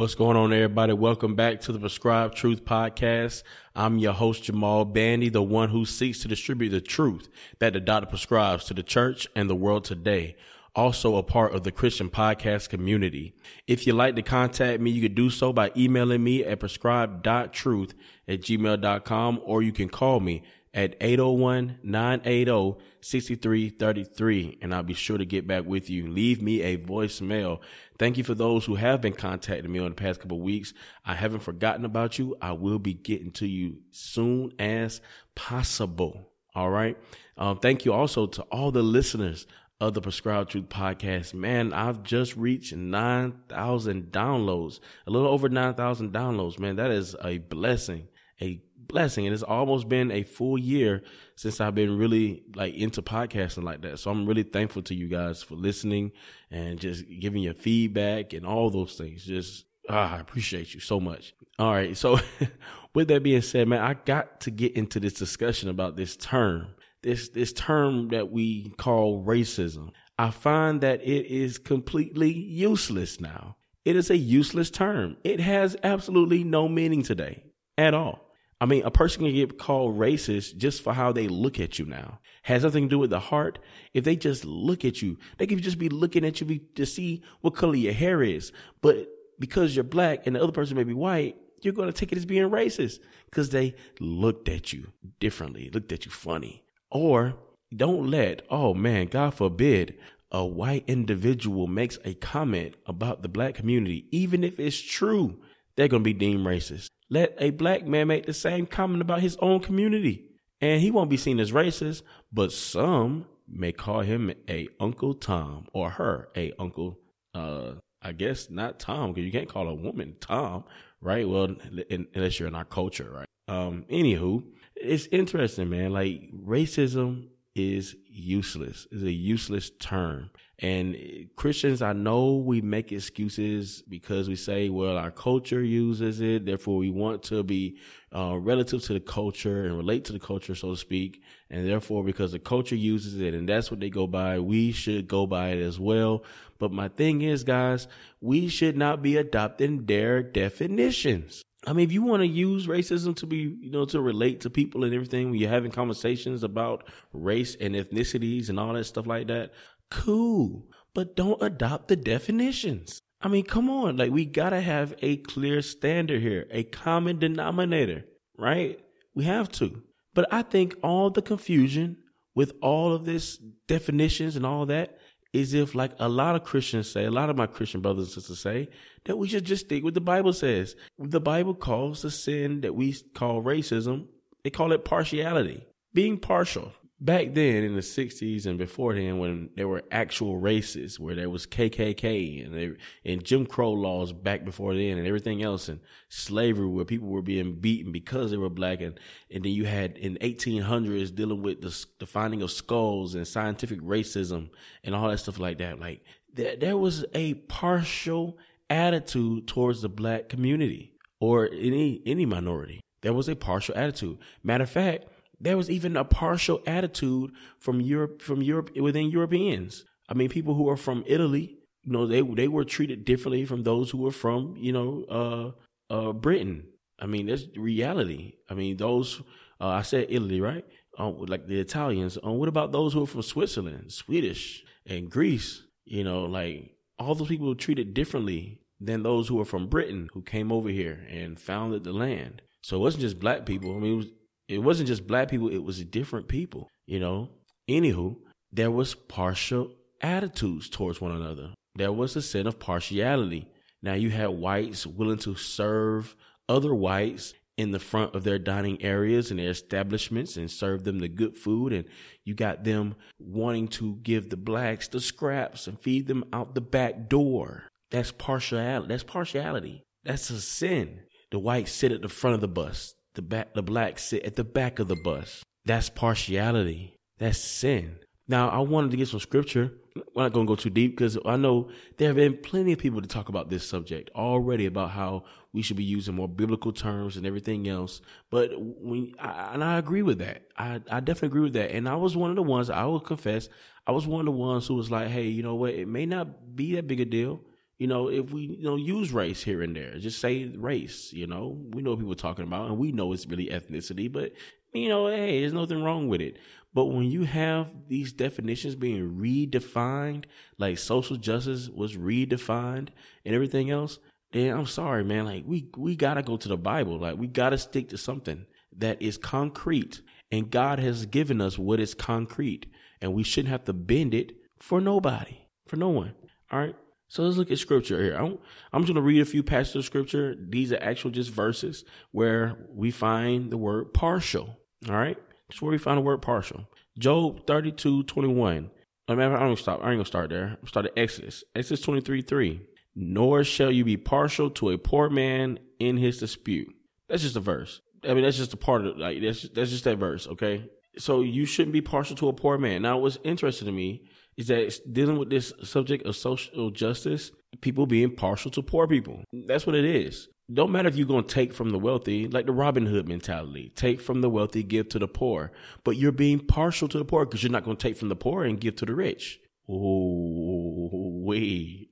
What's going on, everybody? Welcome back to the Prescribed Truth Podcast. I'm your host, Jamal Bandy, the one who seeks to distribute the truth that the doctor prescribes to the church and the world today. Also a part of the Christian podcast community. If you'd like to contact me, you can do so by emailing me at prescribed.truth at gmail.com or you can call me at 801-980-6333 and I'll be sure to get back with you. Leave me a voicemail. Thank you for those who have been contacting me on the past couple weeks. I haven't forgotten about you. I will be getting to you soon as possible. All right. Um, thank you also to all the listeners of the Prescribed Truth podcast. Man, I've just reached 9,000 downloads, a little over 9,000 downloads. Man, that is a blessing, a blessing. And it's almost been a full year since I've been really like into podcasting like that. So I'm really thankful to you guys for listening and just giving your feedback and all those things. Just, ah, I appreciate you so much. All right. So with that being said, man, I got to get into this discussion about this term, this, this term that we call racism. I find that it is completely useless now. It is a useless term. It has absolutely no meaning today at all. I mean, a person can get called racist just for how they look at you now. Has nothing to do with the heart. If they just look at you, they could just be looking at you to see what color your hair is. But because you're black and the other person may be white, you're going to take it as being racist because they looked at you differently, looked at you funny. Or don't let, oh man, God forbid, a white individual makes a comment about the black community, even if it's true, they're going to be deemed racist let a black man make the same comment about his own community. And he won't be seen as racist, but some may call him a Uncle Tom or her a Uncle, uh, I guess not Tom, because you can't call a woman Tom, right? Well, unless you're in our culture, right? Um, anywho, it's interesting, man. Like racism is useless. Is a useless term. And Christians, I know we make excuses because we say, well, our culture uses it. Therefore, we want to be uh, relative to the culture and relate to the culture, so to speak. And therefore, because the culture uses it and that's what they go by, we should go by it as well. But my thing is, guys, we should not be adopting their definitions. I mean, if you want to use racism to be, you know, to relate to people and everything, when you're having conversations about race and ethnicities and all that stuff like that, cool. But don't adopt the definitions. I mean, come on. Like, we gotta have a clear standard here, a common denominator, right? We have to. But I think all the confusion with all of this definitions and all that is if like a lot of Christians say, a lot of my Christian brothers and sisters say, that we should just stick with the Bible says. The Bible calls the sin that we call racism, they call it partiality, being partial back then in the 60s and before then when there were actual races where there was KKK and they, and Jim Crow laws back before then and everything else and slavery where people were being beaten because they were black and and then you had in 1800s dealing with the, the finding of skulls and scientific racism and all that stuff like that. Like there, there was a partial attitude towards the black community or any any minority. There was a partial attitude. Matter of fact there was even a partial attitude from Europe, from Europe within Europeans. I mean, people who are from Italy, you know, they they were treated differently from those who were from, you know, uh, uh, Britain. I mean, that's reality. I mean, those uh, I said Italy, right? Uh, like the Italians. Uh, what about those who are from Switzerland, Swedish, and Greece? You know, like all those people were treated differently than those who were from Britain, who came over here and founded the land. So it wasn't just black people. I mean, it was it wasn't just black people, it was different people, you know. Anywho, there was partial attitudes towards one another. There was a sin of partiality. Now you had whites willing to serve other whites in the front of their dining areas and their establishments and serve them the good food. And you got them wanting to give the blacks the scraps and feed them out the back door. That's partiality. That's partiality. That's a sin. The whites sit at the front of the bus the back the blacks sit at the back of the bus. That's partiality. That's sin. Now I wanted to get some scripture. We're not gonna go too deep because I know there have been plenty of people to talk about this subject already about how we should be using more biblical terms and everything else. But when I, and I agree with that, I I definitely agree with that. And I was one of the ones I will confess I was one of the ones who was like, hey, you know what? It may not be that big a deal You know, if we you know use race here and there, just say race. You know, we know people talking about, and we know it's really ethnicity, but you know, hey, there's nothing wrong with it. But when you have these definitions being redefined, like social justice was redefined and everything else, then I'm sorry, man. Like we we gotta go to the Bible. Like we gotta stick to something that is concrete. And God has given us what is concrete. And we shouldn't have to bend it for nobody. For no one. All right. So let's look at scripture here. I'm, I'm just going to read a few passages of scripture. These are actual just verses where we find the word partial. All right. That's where we find the word partial. Job 32, 21. I mean, I don't stop. I ain't gonna start there. I'm start at Exodus. Exodus 23, 3. Nor shall you be partial to a poor man in his dispute. That's just a verse. I mean, that's just a part of like that's that's just that verse. Okay. So you shouldn't be partial to a poor man. Now, what's interesting to me is that dealing with this subject of social justice, people being partial to poor people. That's what it is. Don't matter if you're going to take from the wealthy, like the Robin Hood mentality, take from the wealthy, give to the poor. But you're being partial to the poor because you're not going to take from the poor and give to the rich. Oh, wait.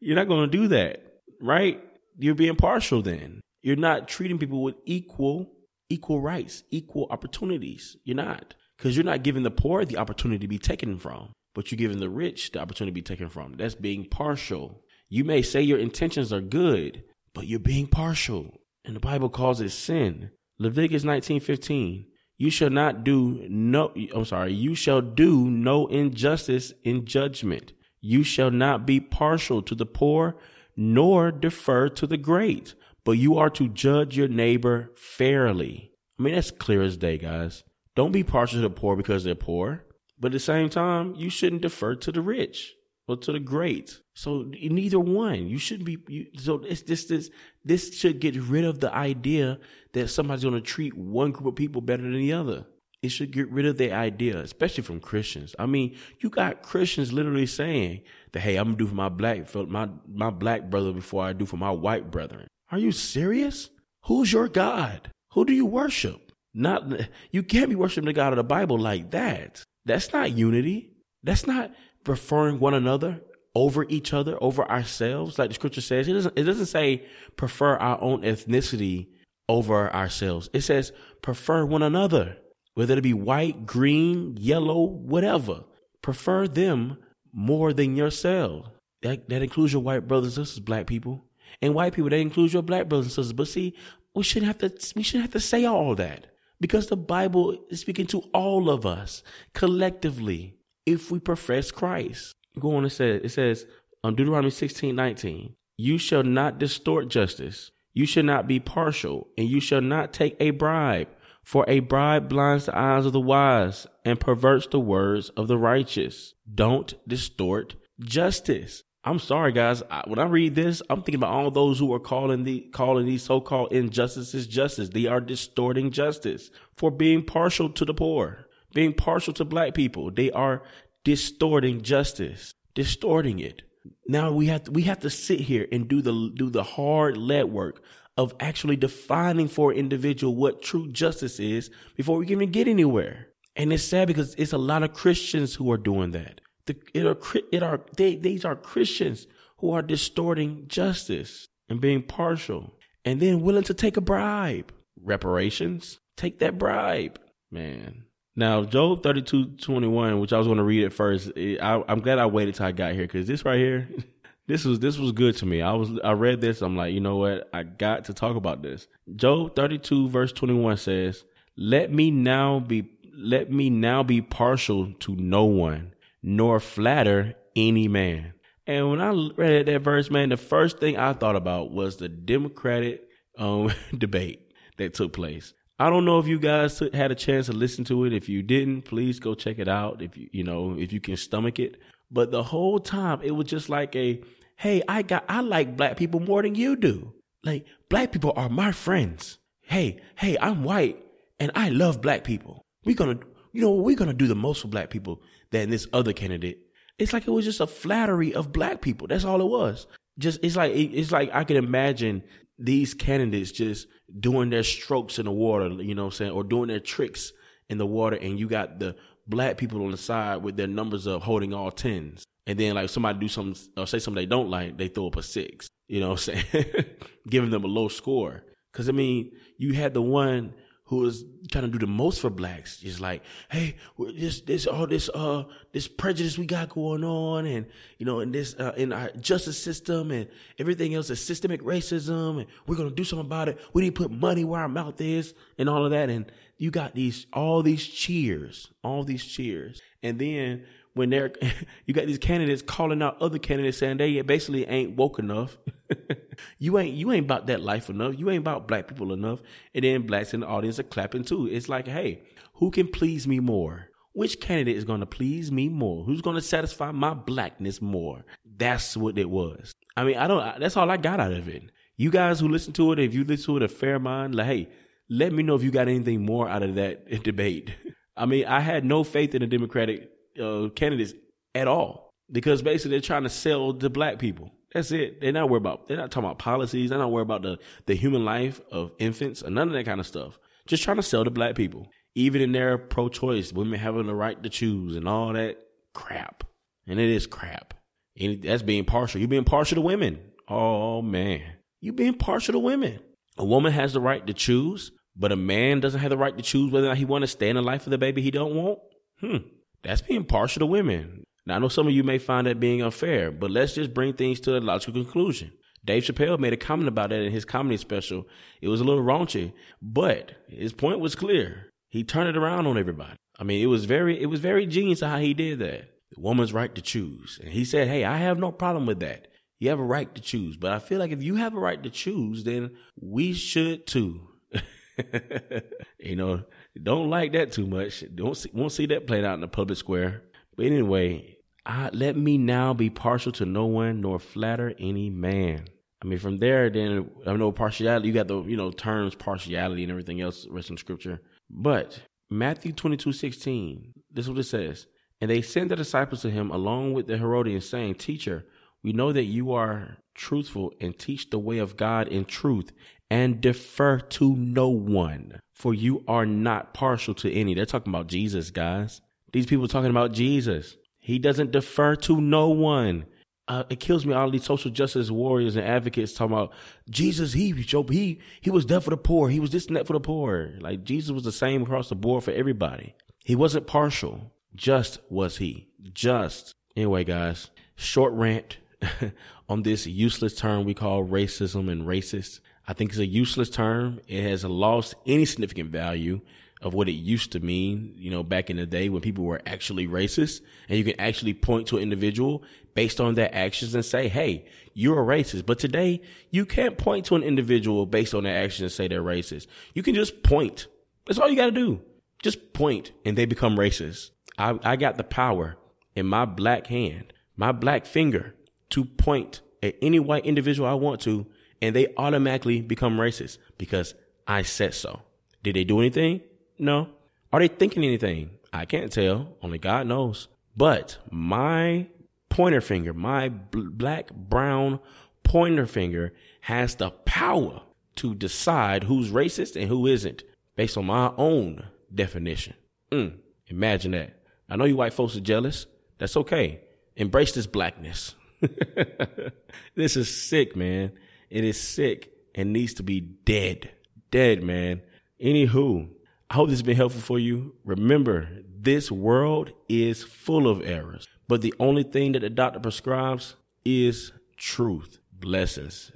You're not going to do that, right? You're being partial then. You're not treating people with equal equal rights, equal opportunities. You're not. Because you're not giving the poor the opportunity to be taken from but you're giving the rich the opportunity to be taken from. That's being partial. You may say your intentions are good, but you're being partial. And the Bible calls it sin. Leviticus 19:15. You shall not do no I'm sorry, you shall do no injustice in judgment. You shall not be partial to the poor nor defer to the great, but you are to judge your neighbor fairly. I mean that's clear as day, guys. Don't be partial to the poor because they're poor. But at the same time, you shouldn't defer to the rich or to the great. So neither one. You shouldn't be. You, so it's this this this should get rid of the idea that somebody's going to treat one group of people better than the other. It should get rid of the idea, especially from Christians. I mean, you got Christians literally saying that, "Hey, I'm gonna do for my black my my black brother before I do for my white brethren." Are you serious? Who's your God? Who do you worship? Not you can't be worshiping the God of the Bible like that. That's not unity. That's not preferring one another over each other, over ourselves. Like the scripture says, it doesn't, it doesn't say prefer our own ethnicity over ourselves. It says prefer one another, whether it be white, green, yellow, whatever. Prefer them more than yourself. That, that includes your white brothers and sisters, black people. And white people, that includes your black brothers and sisters. But see, we shouldn't have to, we shouldn't have to say all that because the Bible is speaking to all of us collectively if we profess Christ. Go on and say it says on Deuteronomy 16, 19, you shall not distort justice. You shall not be partial and you shall not take a bribe for a bribe blinds the eyes of the wise and perverts the words of the righteous. Don't distort justice. I'm sorry, guys. I, when I read this, I'm thinking about all those who are calling the calling these so-called injustices justice. They are distorting justice for being partial to the poor, being partial to black people. They are distorting justice, distorting it. Now we have to, we have to sit here and do the do the hard lead work of actually defining for an individual what true justice is before we can even get anywhere. And it's sad because it's a lot of Christians who are doing that. The, it are, it are they, these are Christians who are distorting justice and being partial and then willing to take a bribe. Reparations, take that bribe, man. Now, Job 32 21, which I was going to read it first, it, I, I'm glad I waited till I got here because this right here, this was this was good to me. I was I read this, I'm like, you know what? I got to talk about this. Job 32 verse 21 says, "Let me now be let me now be partial to no one, nor flatter any man. And when I read that verse, man, the first thing I thought about was the Democratic um, debate that took place. I don't know if you guys had a chance to listen to it. If you didn't, please go check it out. If you, you know, if you can stomach it. But the whole time, it was just like a, hey, I got, I like black people more than you do. Like black people are my friends. Hey, hey, I'm white and I love black people. We're gonna, you know, we're gonna do the most for black people than this other candidate. It's like it was just a flattery of black people. That's all it was. Just it's like it's like I can imagine these candidates just doing their strokes in the water, you know what I'm saying, or doing their tricks in the water, and you got the black people on the side with their numbers of holding all tens. And then like somebody do something or say something they don't like, they throw up a six. You know what I'm saying? Giving them a low score. Cause I mean, you had the one who was trying to do the most for blacks. Just like, hey, this, this, all this, uh, this prejudice we got going on, and you know, in this, uh, in our justice system, and everything else is systemic racism, and we're gonna do something about it. We need to put money where our mouth is, and all of that. And you got these, all these cheers, all these cheers, and then when they're you got these candidates calling out other candidates saying they basically ain't woke enough. you ain't you ain't about that life enough. You ain't about black people enough. And then blacks in the audience are clapping too. It's like, hey, who can please me more? Which candidate is going to please me more? Who's going to satisfy my blackness more? That's what it was. I mean, I don't. That's all I got out of it. You guys who listen to it, if you listen to it a fair mind, like, hey, let me know if you got anything more out of that debate. I mean, I had no faith in the Democratic uh, candidates at all because basically they're trying to sell to black people. That's it. They're not worried about. They're not talking about policies. They're not worried about the the human life of infants or none of that kind of stuff. Just trying to sell to black people. Even in their pro-choice, women having the right to choose and all that crap. And it is crap. And that's being partial. You're being partial to women. Oh man, you being partial to women. A woman has the right to choose, but a man doesn't have the right to choose whether or not he want to stay in the life of the baby he don't want. Hmm that's being partial to women. Now, I know some of you may find that being unfair, but let's just bring things to a logical conclusion. Dave Chappelle made a comment about that in his comedy special. It was a little raunchy, but his point was clear. He turned it around on everybody. I mean, it was very, it was very genius how he did that. The woman's right to choose. And he said, Hey, I have no problem with that. You have a right to choose. But I feel like if you have a right to choose, then we should too. you know, don't like that too much. Don't see, won't see that played out in the public square. But anyway, I, let me now be partial to no one nor flatter any man. I mean, from there, then I know partiality. You got the you know terms partiality and everything else rest in scripture. But Matthew twenty two sixteen, this is what it says. And they sent the disciples to him along with the Herodians, saying, Teacher, we know that you are truthful and teach the way of God in truth and defer to no one for you are not partial to any. They're talking about Jesus, guys. These people talking about Jesus. He doesn't defer to no one. Uh, it kills me all these social justice warriors and advocates talking about Jesus. He he he was there for the poor. He was this and that for the poor. Like Jesus was the same across the board for everybody. He wasn't partial. Just was he. Just anyway, guys. Short rant on this useless term we call racism and racist. I think it's a useless term. It has lost any significant value of what it used to mean, you know, back in the day when people were actually racist and you can actually point to an individual based on their actions and say, Hey, you're a racist. But today you can't point to an individual based on their actions and say they're racist. You can just point. That's all you got to do. Just point and they become racist. I, I got the power in my black hand, my black finger to point at any white individual I want to and they automatically become racist because I said so. Did they do anything? No. Are they thinking anything? I can't tell. Only God knows. But my pointer finger, my bl- black, brown pointer finger has the power to decide who's racist and who isn't based on my own definition. Mm, imagine that. I know you white folks are jealous. That's okay. Embrace this blackness. this is sick, man. It is sick and needs to be dead. Dead, man. Anywho, I hope this has been helpful for you. Remember, this world is full of errors, but the only thing that the doctor prescribes is truth. Blessings.